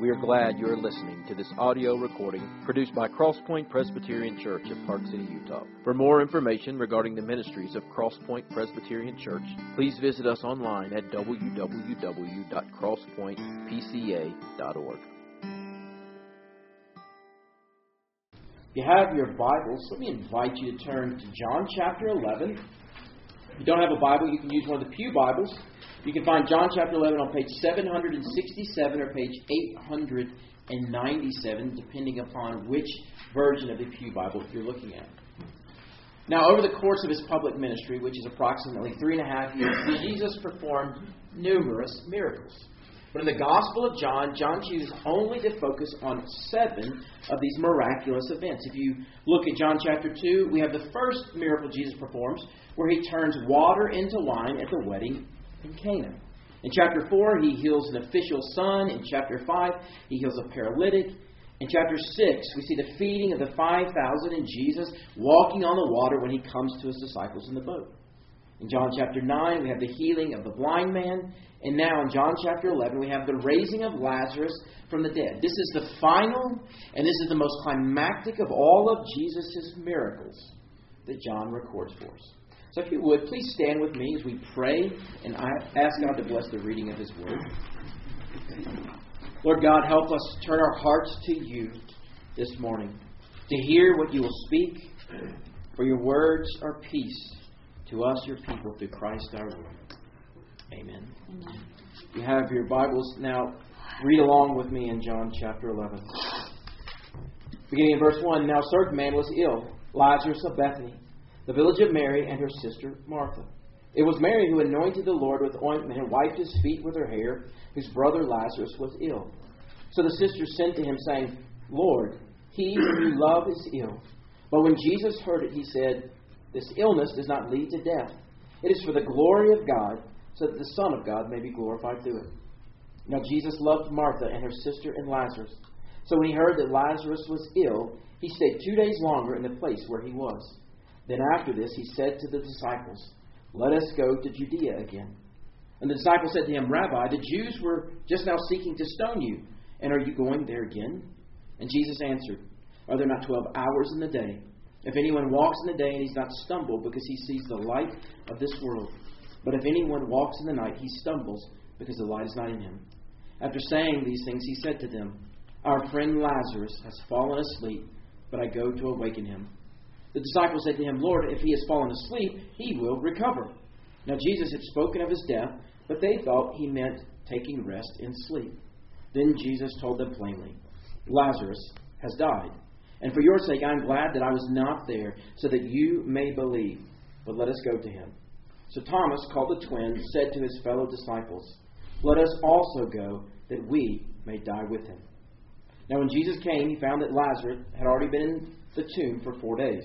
We are glad you are listening to this audio recording produced by Crosspoint Presbyterian Church of Park City, Utah. For more information regarding the ministries of Crosspoint Presbyterian Church, please visit us online at www.crosspointpca.org. You have your Bibles, let me invite you to turn to John chapter 11. If you don't have a Bible, you can use one of the Pew Bibles. You can find John chapter 11 on page 767 or page 897, depending upon which version of the Pew Bible you're looking at. Now, over the course of his public ministry, which is approximately three and a half years, Jesus performed numerous miracles. But in the Gospel of John, John chooses only to focus on seven of these miraculous events. If you look at John chapter 2, we have the first miracle Jesus performs, where he turns water into wine at the wedding in Cana. In chapter 4, he heals an official son. In chapter 5, he heals a paralytic. In chapter 6, we see the feeding of the 5,000 and Jesus walking on the water when he comes to his disciples in the boat. In John chapter 9, we have the healing of the blind man. And now in John chapter 11, we have the raising of Lazarus from the dead. This is the final, and this is the most climactic of all of Jesus' miracles that John records for us. So if you would, please stand with me as we pray and I ask God to bless the reading of His Word. Lord God, help us turn our hearts to you this morning to hear what you will speak, for your words are peace to us, your people, through Christ our Lord. Amen. Amen. You have your Bibles now. Read along with me in John chapter 11. Beginning in verse 1 Now, certain man was ill, Lazarus of Bethany the village of Mary and her sister Martha. It was Mary who anointed the Lord with ointment and wiped his feet with her hair, whose brother Lazarus was ill. So the sisters sent to him, saying, Lord, he whom you love is ill. But when Jesus heard it, he said, This illness does not lead to death. It is for the glory of God, so that the Son of God may be glorified through it. Now Jesus loved Martha and her sister and Lazarus. So when he heard that Lazarus was ill, he stayed two days longer in the place where he was. Then after this, he said to the disciples, Let us go to Judea again. And the disciples said to him, Rabbi, the Jews were just now seeking to stone you, and are you going there again? And Jesus answered, Are there not twelve hours in the day? If anyone walks in the day and he's not stumbled because he sees the light of this world, but if anyone walks in the night, he stumbles because the light is not in him. After saying these things, he said to them, Our friend Lazarus has fallen asleep, but I go to awaken him. The disciples said to him, Lord, if he has fallen asleep, he will recover. Now Jesus had spoken of his death, but they thought he meant taking rest in sleep. Then Jesus told them plainly, Lazarus has died. And for your sake, I am glad that I was not there, so that you may believe. But let us go to him. So Thomas, called the twin, said to his fellow disciples, Let us also go, that we may die with him. Now, when Jesus came, he found that Lazarus had already been in the tomb for four days.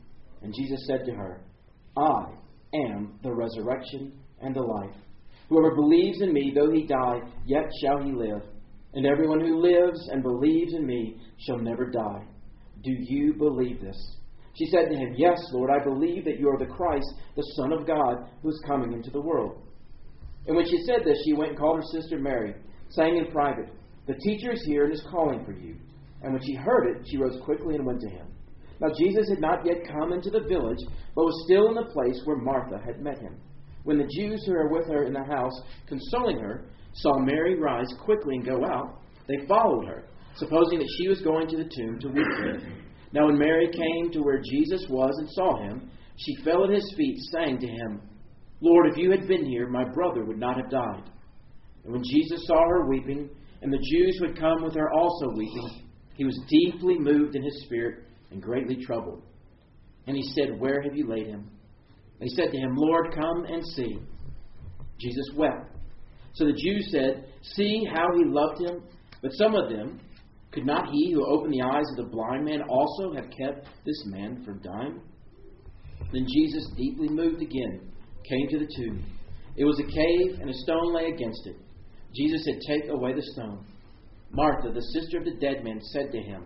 And Jesus said to her, I am the resurrection and the life. Whoever believes in me, though he die, yet shall he live. And everyone who lives and believes in me shall never die. Do you believe this? She said to him, Yes, Lord, I believe that you are the Christ, the Son of God, who is coming into the world. And when she said this, she went and called her sister Mary, saying in private, The teacher is here and is calling for you. And when she heard it, she rose quickly and went to him. Now Jesus had not yet come into the village, but was still in the place where Martha had met him. When the Jews who were with her in the house, consoling her, saw Mary rise quickly and go out, they followed her, supposing that she was going to the tomb to weep there. Now when Mary came to where Jesus was and saw him, she fell at his feet, saying to him, Lord, if you had been here, my brother would not have died. And when Jesus saw her weeping, and the Jews who had come with her also weeping, he was deeply moved in his spirit and greatly troubled. And he said, Where have you laid him? They said to him, Lord, come and see. Jesus wept. So the Jews said, See how he loved him. But some of them, could not he who opened the eyes of the blind man also have kept this man from dying? Then Jesus, deeply moved again, came to the tomb. It was a cave, and a stone lay against it. Jesus said, Take away the stone. Martha, the sister of the dead man, said to him,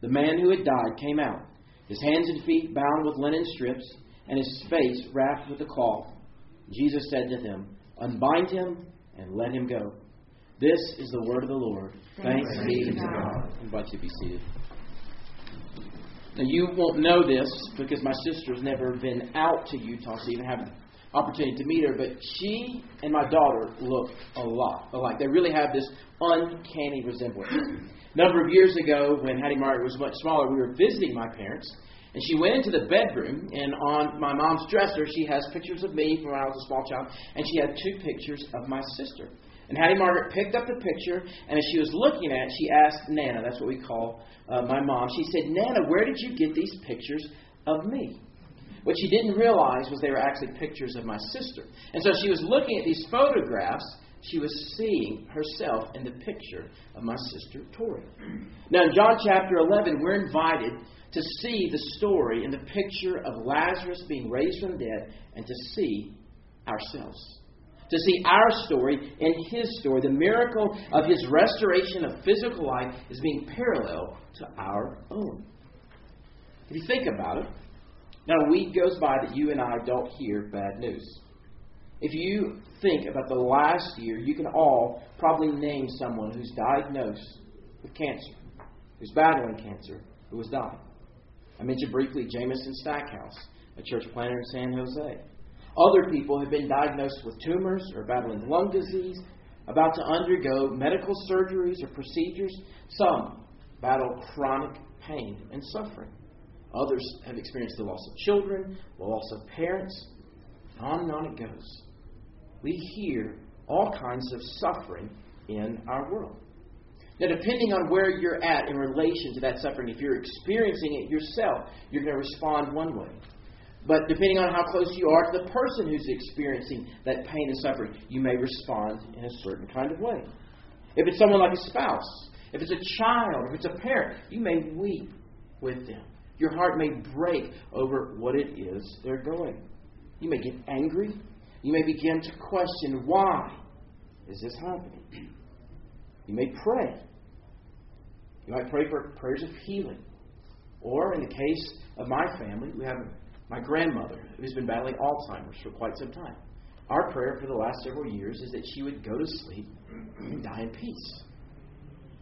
The man who had died came out, his hands and feet bound with linen strips, and his face wrapped with a cloth. Jesus said to them, Unbind him and let him go. This is the word of the Lord. Thanks, Thanks be to God. I invite you to be seated. Now, you won't know this because my sister's never been out to Utah, so you even have an opportunity to meet her, but she and my daughter look a lot alike. They really have this uncanny resemblance. Number of years ago, when Hattie Margaret was much smaller, we were visiting my parents, and she went into the bedroom, and on my mom's dresser, she has pictures of me from when I was a small child, and she had two pictures of my sister. And Hattie Margaret picked up the picture, and as she was looking at it, she asked Nana, that's what we call uh, my mom, she said, Nana, where did you get these pictures of me? What she didn't realize was they were actually pictures of my sister. And so she was looking at these photographs, she was seeing herself in the picture of my sister Tori. Now, in John chapter 11, we're invited to see the story in the picture of Lazarus being raised from the dead and to see ourselves to see our story and his story. The miracle of his restoration of physical life is being parallel to our own. If you think about it, now a week goes by that you and I don't hear bad news. If you think about the last year, you can all probably name someone who's diagnosed with cancer, who's battling cancer, who has died. I mentioned briefly Jameson Stackhouse, a church planter in San Jose. Other people have been diagnosed with tumors or battling lung disease, about to undergo medical surgeries or procedures. Some battle chronic pain and suffering. Others have experienced the loss of children, the loss of parents. On and on it goes. We hear all kinds of suffering in our world. Now, depending on where you're at in relation to that suffering, if you're experiencing it yourself, you're going to respond one way. But depending on how close you are to the person who's experiencing that pain and suffering, you may respond in a certain kind of way. If it's someone like a spouse, if it's a child, if it's a parent, you may weep with them. Your heart may break over what it is they're going. You may get angry. You may begin to question why is this happening. You may pray. You might pray for prayers of healing. Or in the case of my family, we have my grandmother, who's been battling Alzheimer's for quite some time. Our prayer for the last several years is that she would go to sleep and die in peace.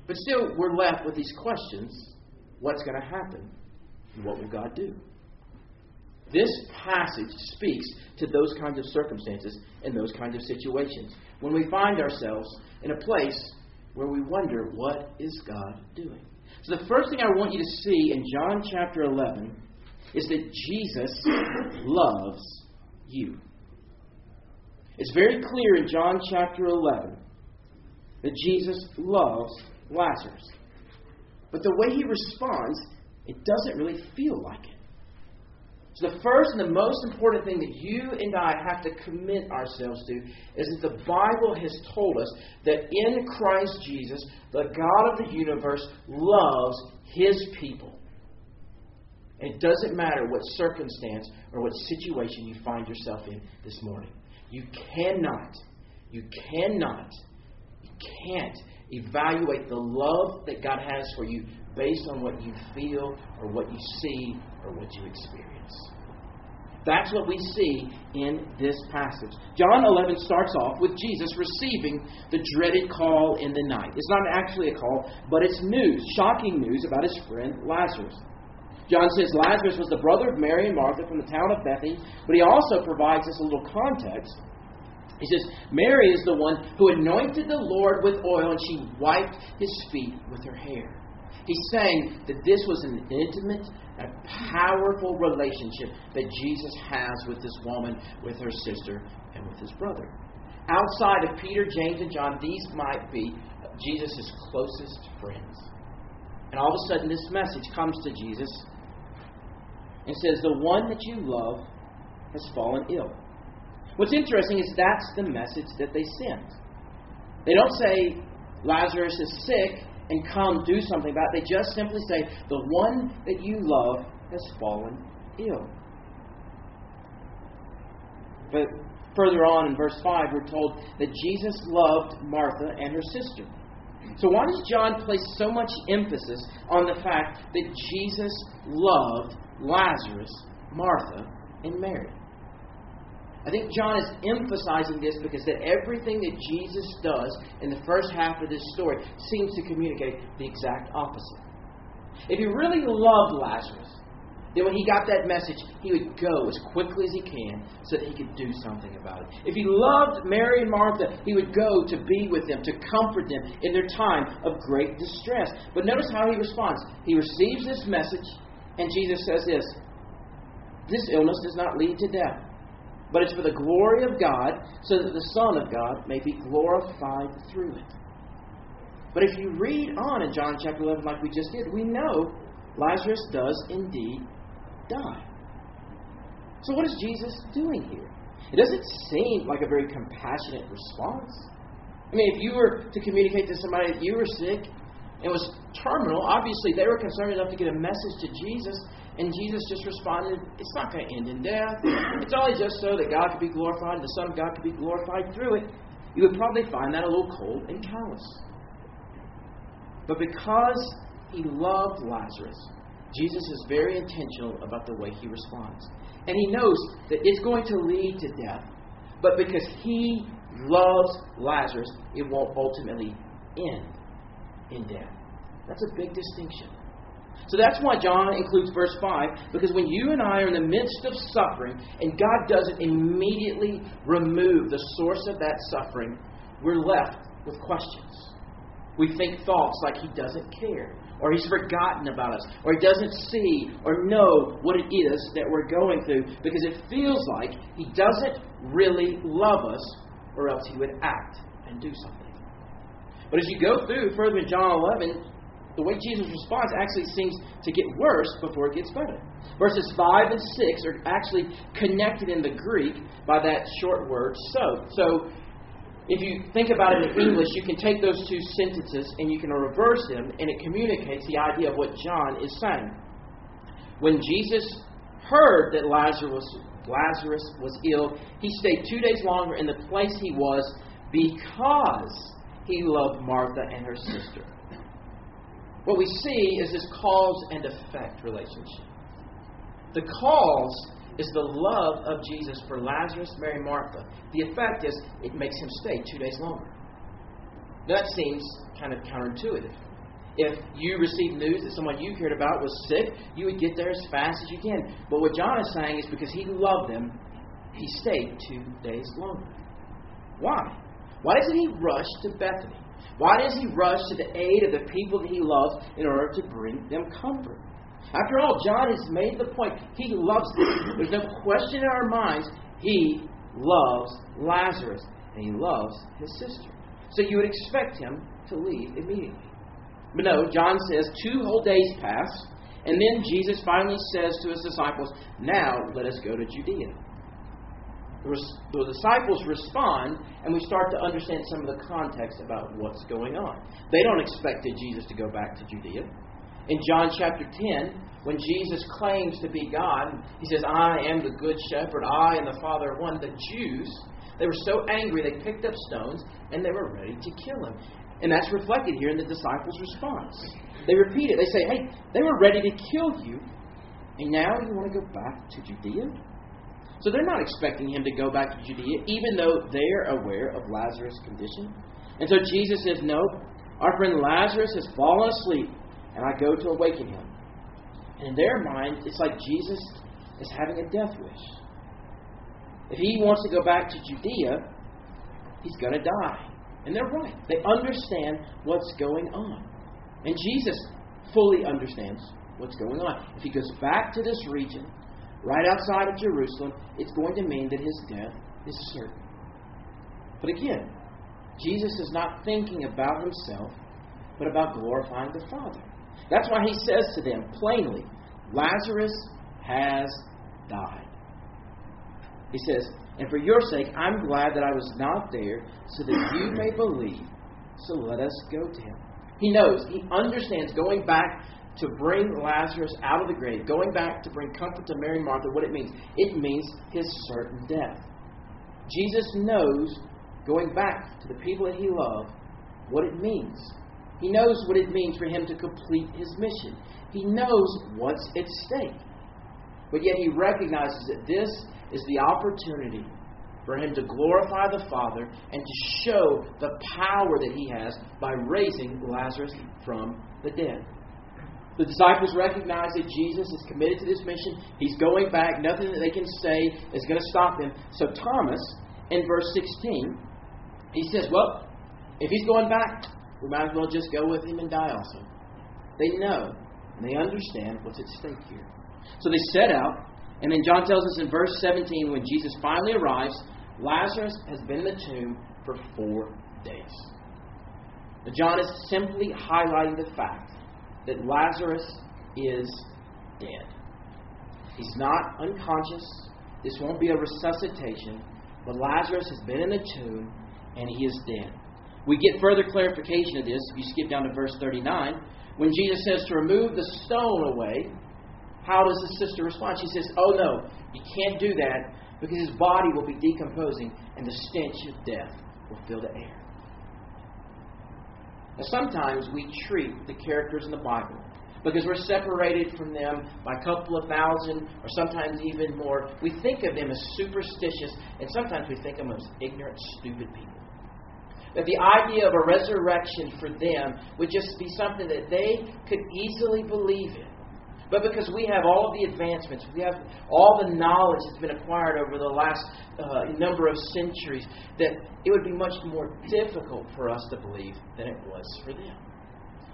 But still, we're left with these questions what's going to happen? And what will God do? This passage speaks to those kinds of circumstances and those kinds of situations. When we find ourselves in a place where we wonder, what is God doing? So, the first thing I want you to see in John chapter 11 is that Jesus loves you. It's very clear in John chapter 11 that Jesus loves Lazarus. But the way he responds, it doesn't really feel like it. So, the first and the most important thing that you and I have to commit ourselves to is that the Bible has told us that in Christ Jesus, the God of the universe loves his people. It doesn't matter what circumstance or what situation you find yourself in this morning. You cannot, you cannot, you can't evaluate the love that God has for you based on what you feel or what you see or what you experience. That's what we see in this passage. John 11 starts off with Jesus receiving the dreaded call in the night. It's not actually a call, but it's news, shocking news about his friend Lazarus. John says Lazarus was the brother of Mary and Martha from the town of Bethany, but he also provides us a little context He says, Mary is the one who anointed the Lord with oil and she wiped his feet with her hair. He's saying that this was an intimate and powerful relationship that Jesus has with this woman, with her sister, and with his brother. Outside of Peter, James, and John, these might be Jesus' closest friends. And all of a sudden, this message comes to Jesus and says, The one that you love has fallen ill. What's interesting is that's the message that they send. They don't say, Lazarus is sick and come do something about it. They just simply say, The one that you love has fallen ill. But further on in verse 5, we're told that Jesus loved Martha and her sister. So, why does John place so much emphasis on the fact that Jesus loved Lazarus, Martha, and Mary? I think John is emphasizing this because that everything that Jesus does in the first half of this story seems to communicate the exact opposite. If he really loved Lazarus, then when he got that message, he would go as quickly as he can so that he could do something about it. If he loved Mary and Martha, he would go to be with them, to comfort them in their time of great distress. But notice how he responds. He receives this message, and Jesus says this This illness does not lead to death but it's for the glory of God, so that the Son of God may be glorified through it. But if you read on in John chapter 11, like we just did, we know Lazarus does indeed die. So, what is Jesus doing here? It doesn't seem like a very compassionate response. I mean, if you were to communicate to somebody that you were sick and was terminal, obviously they were concerned enough to get a message to Jesus and Jesus just responded, It's not going to end in death. It's only just so that God could be glorified and the Son of God could be glorified through it. You would probably find that a little cold and callous. But because he loved Lazarus, Jesus is very intentional about the way he responds. And he knows that it's going to lead to death. But because he loves Lazarus, it won't ultimately end in death. That's a big distinction. So that's why John includes verse 5, because when you and I are in the midst of suffering and God doesn't immediately remove the source of that suffering, we're left with questions. We think thoughts like He doesn't care, or He's forgotten about us, or He doesn't see or know what it is that we're going through, because it feels like He doesn't really love us, or else He would act and do something. But as you go through further in John 11, the way Jesus responds actually seems to get worse before it gets better. Verses 5 and 6 are actually connected in the Greek by that short word so. So, if you think about it in English, you can take those two sentences and you can reverse them, and it communicates the idea of what John is saying. When Jesus heard that Lazarus Lazarus was ill, he stayed two days longer in the place he was because he loved Martha and her sister. What we see is this cause and effect relationship. The cause is the love of Jesus for Lazarus, Mary, Martha. The effect is it makes him stay two days longer. That seems kind of counterintuitive. If you received news that someone you cared about was sick, you would get there as fast as you can. But what John is saying is because he loved them, he stayed two days longer. Why? Why doesn't he rush to Bethany? Why does he rush to the aid of the people that he loves in order to bring them comfort? After all, John has made the point. He loves them. There's no question in our minds. He loves Lazarus, and he loves his sister. So you would expect him to leave immediately. But no, John says two whole days pass, and then Jesus finally says to his disciples, Now let us go to Judea the disciples respond, and we start to understand some of the context about what's going on. They don't expect Jesus to go back to Judea. In John chapter 10, when Jesus claims to be God, he says, I am the good shepherd, I and the Father are one. The Jews, they were so angry they picked up stones and they were ready to kill him. And that's reflected here in the disciples' response. They repeat it. They say, Hey, they were ready to kill you, and now you want to go back to Judea? So they're not expecting him to go back to Judea, even though they're aware of Lazarus' condition. And so Jesus says, No, our friend Lazarus has fallen asleep, and I go to awaken him. And in their mind, it's like Jesus is having a death wish. If he wants to go back to Judea, he's going to die. And they're right. They understand what's going on. And Jesus fully understands what's going on. If he goes back to this region, right outside of Jerusalem, it's going to mean that his death is certain. But again, Jesus is not thinking about himself, but about glorifying the Father. That's why he says to them plainly, Lazarus has died. He says, And for your sake, I'm glad that I was not there, so that you may believe. So let us go to him. He knows, he understands going back to bring Lazarus out of the grave, going back to bring comfort to Mary and Martha, what it means. It means his certain death. Jesus knows, going back to the people that he loved, what it means. He knows what it means for him to complete his mission. He knows what's at stake. But yet he recognizes that this is the opportunity for him to glorify the Father and to show the power that he has by raising Lazarus from the dead. The disciples recognize that Jesus is committed to this mission. He's going back. Nothing that they can say is going to stop him. So, Thomas, in verse 16, he says, Well, if he's going back, we might as well just go with him and die also. They know and they understand what's at stake here. So they set out, and then John tells us in verse 17 when Jesus finally arrives, Lazarus has been in the tomb for four days. Now, John is simply highlighting the fact that Lazarus is dead. He's not unconscious. This won't be a resuscitation, but Lazarus has been in the tomb and he is dead. We get further clarification of this if you skip down to verse 39. When Jesus says to remove the stone away, how does the sister respond? She says, Oh no, you can't do that because his body will be decomposing and the stench of death will fill the air. Now, sometimes we treat the characters in the Bible because we're separated from them by a couple of thousand or sometimes even more. We think of them as superstitious and sometimes we think of them as ignorant, stupid people. That the idea of a resurrection for them would just be something that they could easily believe in. But because we have all of the advancements, we have all the knowledge that's been acquired over the last uh, number of centuries, that it would be much more difficult for us to believe than it was for them.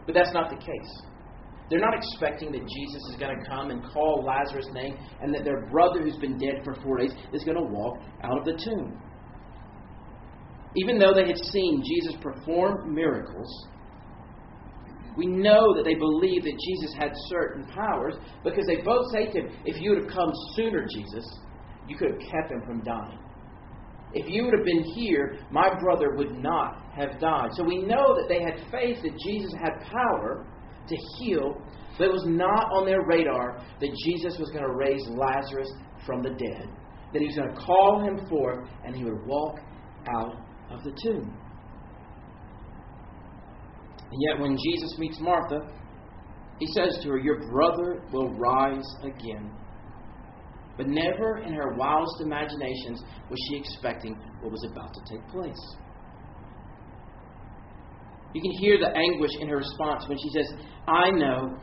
But that's not the case. They're not expecting that Jesus is going to come and call Lazarus' name and that their brother who's been dead for four days is going to walk out of the tomb. Even though they had seen Jesus perform miracles, we know that they believed that Jesus had certain powers because they both say to him, If you would have come sooner, Jesus, you could have kept him from dying. If you would have been here, my brother would not have died. So we know that they had faith that Jesus had power to heal, but it was not on their radar that Jesus was going to raise Lazarus from the dead. That he was going to call him forth and he would walk out of the tomb. And yet, when Jesus meets Martha, he says to her, Your brother will rise again. But never in her wildest imaginations was she expecting what was about to take place. You can hear the anguish in her response when she says, I know.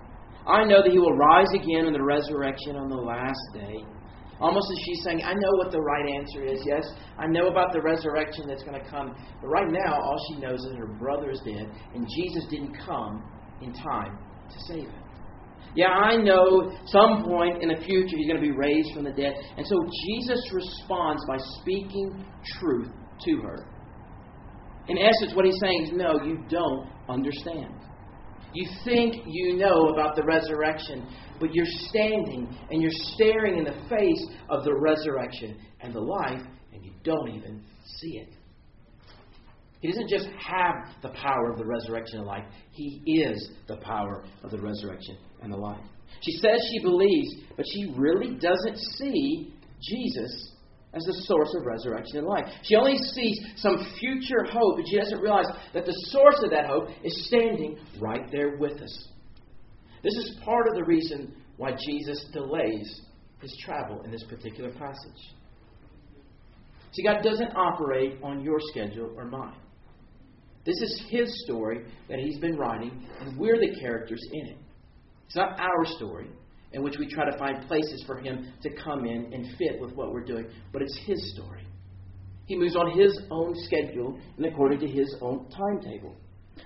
I know that he will rise again in the resurrection on the last day. Almost as she's saying, I know what the right answer is. Yes, I know about the resurrection that's going to come. But right now, all she knows is her brother is dead, and Jesus didn't come in time to save him. Yeah, I know some point in the future he's going to be raised from the dead. And so Jesus responds by speaking truth to her. In essence, what he's saying is, no, you don't understand. You think you know about the resurrection, but you're standing and you're staring in the face of the resurrection and the life, and you don't even see it. He doesn't just have the power of the resurrection and life, He is the power of the resurrection and the life. She says she believes, but she really doesn't see Jesus as the source of resurrection and life. She only sees some future hope, but she doesn't realize that the source of that hope is standing right there with us. This is part of the reason why Jesus delays his travel in this particular passage. See, God doesn't operate on your schedule or mine. This is his story that he's been writing, and we're the characters in it. It's not our story in which we try to find places for him to come in and fit with what we're doing, but it's his story. He moves on His own schedule and according to His own timetable.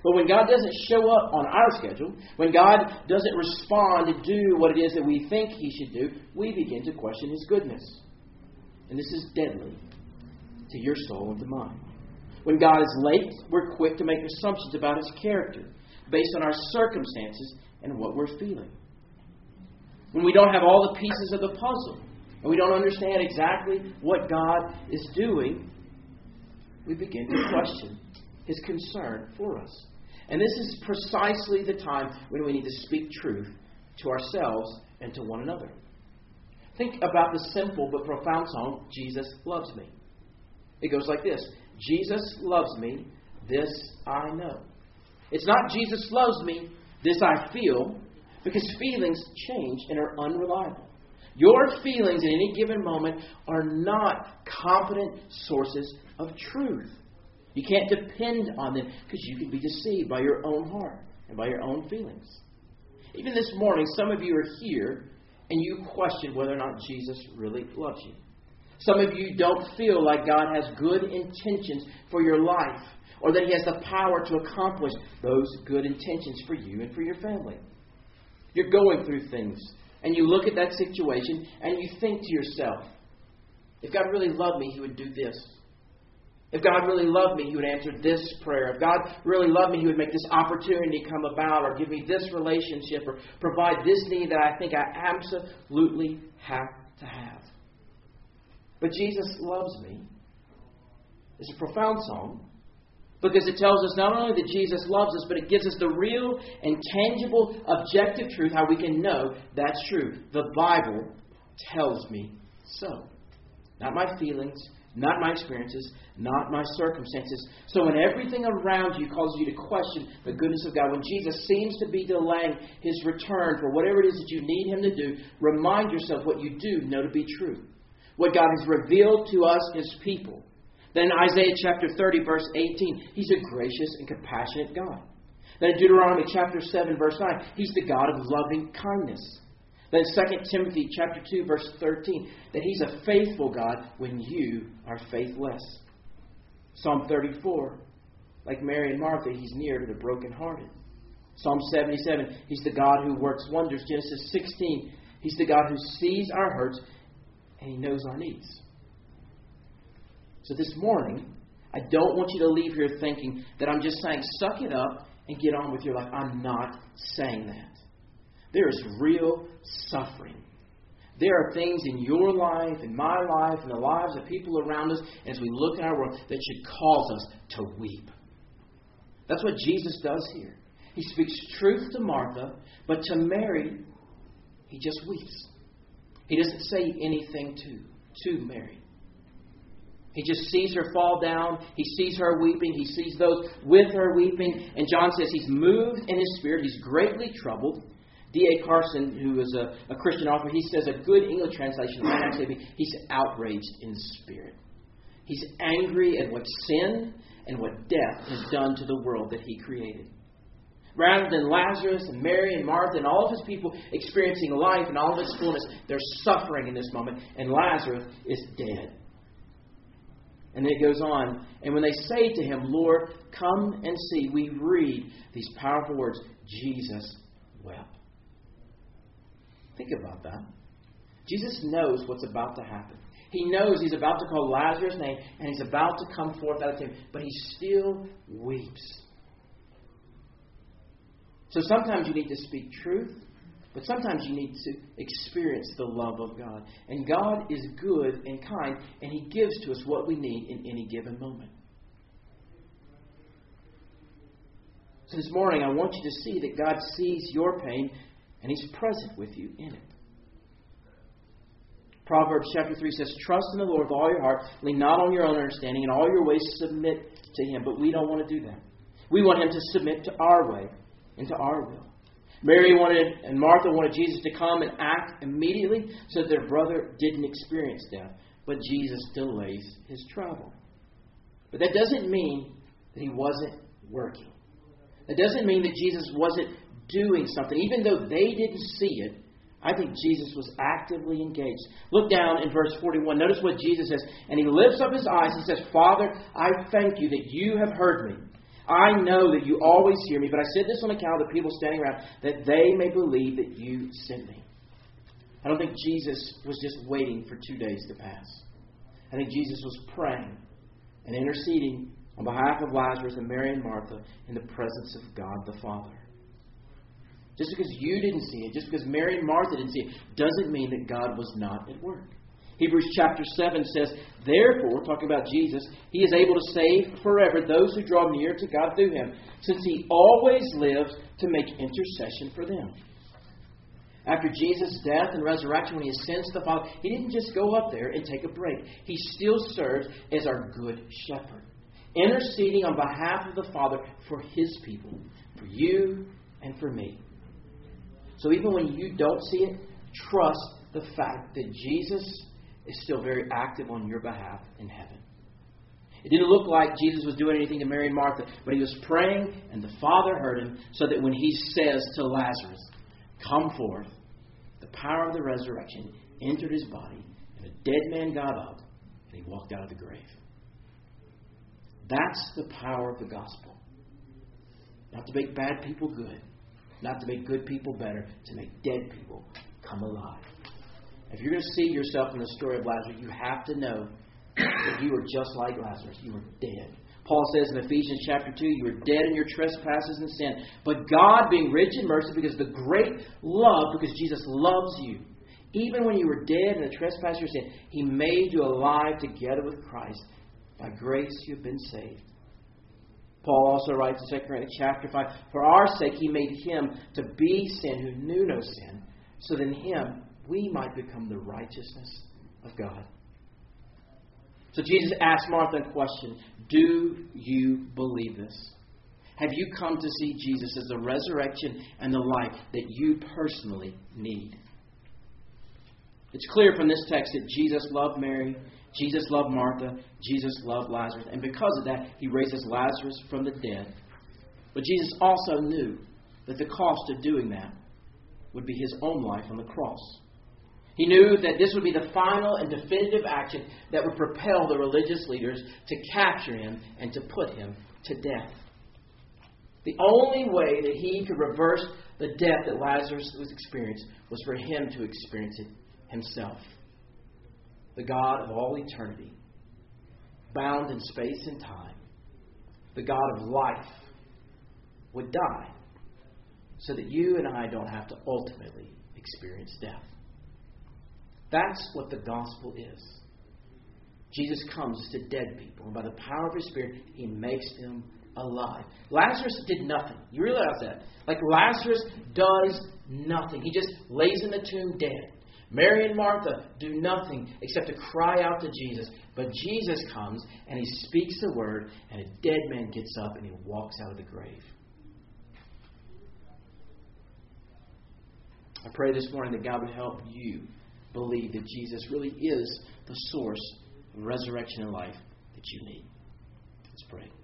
But when God doesn't show up on our schedule, when God doesn't respond to do what it is that we think He should do, we begin to question His goodness. And this is deadly to your soul and to mine. When God is late, we're quick to make assumptions about His character based on our circumstances and what we're feeling. When we don't have all the pieces of the puzzle and we don't understand exactly what God is doing, we begin to question His concern for us. And this is precisely the time when we need to speak truth to ourselves and to one another. Think about the simple but profound song, Jesus Loves Me. It goes like this Jesus loves me, this I know. It's not Jesus loves me, this I feel, because feelings change and are unreliable. Your feelings in any given moment are not competent sources of truth. You can't depend on them because you can be deceived by your own heart and by your own feelings. Even this morning, some of you are here and you question whether or not Jesus really loves you. Some of you don't feel like God has good intentions for your life or that He has the power to accomplish those good intentions for you and for your family. You're going through things and you look at that situation and you think to yourself, if God really loved me, He would do this. If God really loved me, He would answer this prayer. If God really loved me, He would make this opportunity come about or give me this relationship or provide this need that I think I absolutely have to have. But Jesus loves me. It's a profound song because it tells us not only that Jesus loves us, but it gives us the real and tangible, objective truth how we can know that's true. The Bible tells me so. Not my feelings, not my experiences, not my circumstances. So when everything around you causes you to question the goodness of God, when Jesus seems to be delaying his return for whatever it is that you need him to do, remind yourself what you do know to be true. What God has revealed to us, his people. Then Isaiah chapter 30, verse 18, he's a gracious and compassionate God. Then Deuteronomy chapter 7, verse 9, he's the God of loving kindness. Then 2 Timothy chapter 2 verse 13 that he's a faithful God when you are faithless. Psalm 34 like Mary and Martha he's near to the brokenhearted. Psalm 77 he's the God who works wonders. Genesis 16 he's the God who sees our hurts and he knows our needs. So this morning I don't want you to leave here thinking that I'm just saying suck it up and get on with your life. I'm not saying that. There is real suffering. There are things in your life, in my life, in the lives of people around us, as we look in our world, that should cause us to weep. That's what Jesus does here. He speaks truth to Martha, but to Mary, he just weeps. He doesn't say anything to, to Mary. He just sees her fall down. He sees her weeping. He sees those with her weeping. And John says he's moved in his spirit. He's greatly troubled. D.A. Carson, who is a, a, Christian author, he says a good English translation might actually be he's outraged in spirit. He's angry at what sin and what death has done to the world that he created. Rather than Lazarus and Mary and Martha and all of his people experiencing life and all of its fullness, they're suffering in this moment, and Lazarus is dead. And then it goes on, and when they say to him, Lord, come and see, we read these powerful words Jesus wept. Think about that. Jesus knows what's about to happen. He knows he's about to call Lazarus' name and he's about to come forth out of him, but he still weeps. So sometimes you need to speak truth, but sometimes you need to experience the love of God. And God is good and kind, and He gives to us what we need in any given moment. So this morning, I want you to see that God sees your pain and He's present with you in it. Proverbs chapter 3 says, Trust in the Lord with all your heart, lean not on your own understanding, in all your ways submit to Him. But we don't want to do that. We want Him to submit to our way and to our will. Mary wanted and Martha wanted Jesus to come and act immediately so that their brother didn't experience death. But Jesus delays his travel. But that doesn't mean that he wasn't working. That doesn't mean that Jesus wasn't doing something. Even though they didn't see it, I think Jesus was actively engaged. Look down in verse 41. Notice what Jesus says. And he lifts up his eyes. He says, Father, I thank you that you have heard me. I know that you always hear me, but I said this on account of the people standing around, that they may believe that you sent me. I don't think Jesus was just waiting for two days to pass. I think Jesus was praying and interceding on behalf of Lazarus and Mary and Martha in the presence of God the Father. Just because you didn't see it, just because Mary and Martha didn't see it, doesn't mean that God was not at work. Hebrews chapter 7 says, Therefore, talking about Jesus, he is able to save forever those who draw near to God through him, since he always lives to make intercession for them. After Jesus' death and resurrection, when he ascends to the Father, he didn't just go up there and take a break. He still serves as our good shepherd, interceding on behalf of the Father for his people, for you and for me. So even when you don't see it, trust the fact that Jesus is still very active on your behalf in heaven. It didn't look like Jesus was doing anything to Mary and Martha, but he was praying, and the Father heard him, so that when he says to Lazarus, Come forth, the power of the resurrection entered his body, and a dead man got up, and he walked out of the grave. That's the power of the gospel. Not to make bad people good, not to make good people better, to make dead people come alive. If you're going to see yourself in the story of Lazarus, you have to know that you are just like Lazarus. You are dead. Paul says in Ephesians chapter 2, you were dead in your trespasses and sin. But God, being rich in mercy, because the great love, because Jesus loves you, even when you were dead in the trespass of your sin, He made you alive together with Christ. By grace you have been saved. Paul also writes in 2 Corinthians chapter 5, For our sake he made him to be sin who knew no sin, so that in him we might become the righteousness of God. So Jesus asked Martha a question Do you believe this? Have you come to see Jesus as the resurrection and the life that you personally need? It's clear from this text that Jesus loved Mary, Jesus loved Martha, Jesus loved Lazarus, and because of that, he raises Lazarus from the dead. But Jesus also knew that the cost of doing that would be his own life on the cross. He knew that this would be the final and definitive action that would propel the religious leaders to capture him and to put him to death. The only way that he could reverse the death that Lazarus was experiencing was for him to experience it himself. The God of all eternity, bound in space and time, the God of life, would die so that you and I don't have to ultimately experience death. That's what the gospel is. Jesus comes to dead people, and by the power of his Spirit, he makes them alive. Lazarus did nothing. You realize that? Like Lazarus does nothing. He just lays in the tomb dead. Mary and Martha do nothing except to cry out to Jesus. But Jesus comes and he speaks the word, and a dead man gets up and he walks out of the grave. I pray this morning that God would help you believe that Jesus really is the source of resurrection and life that you need. Let's pray.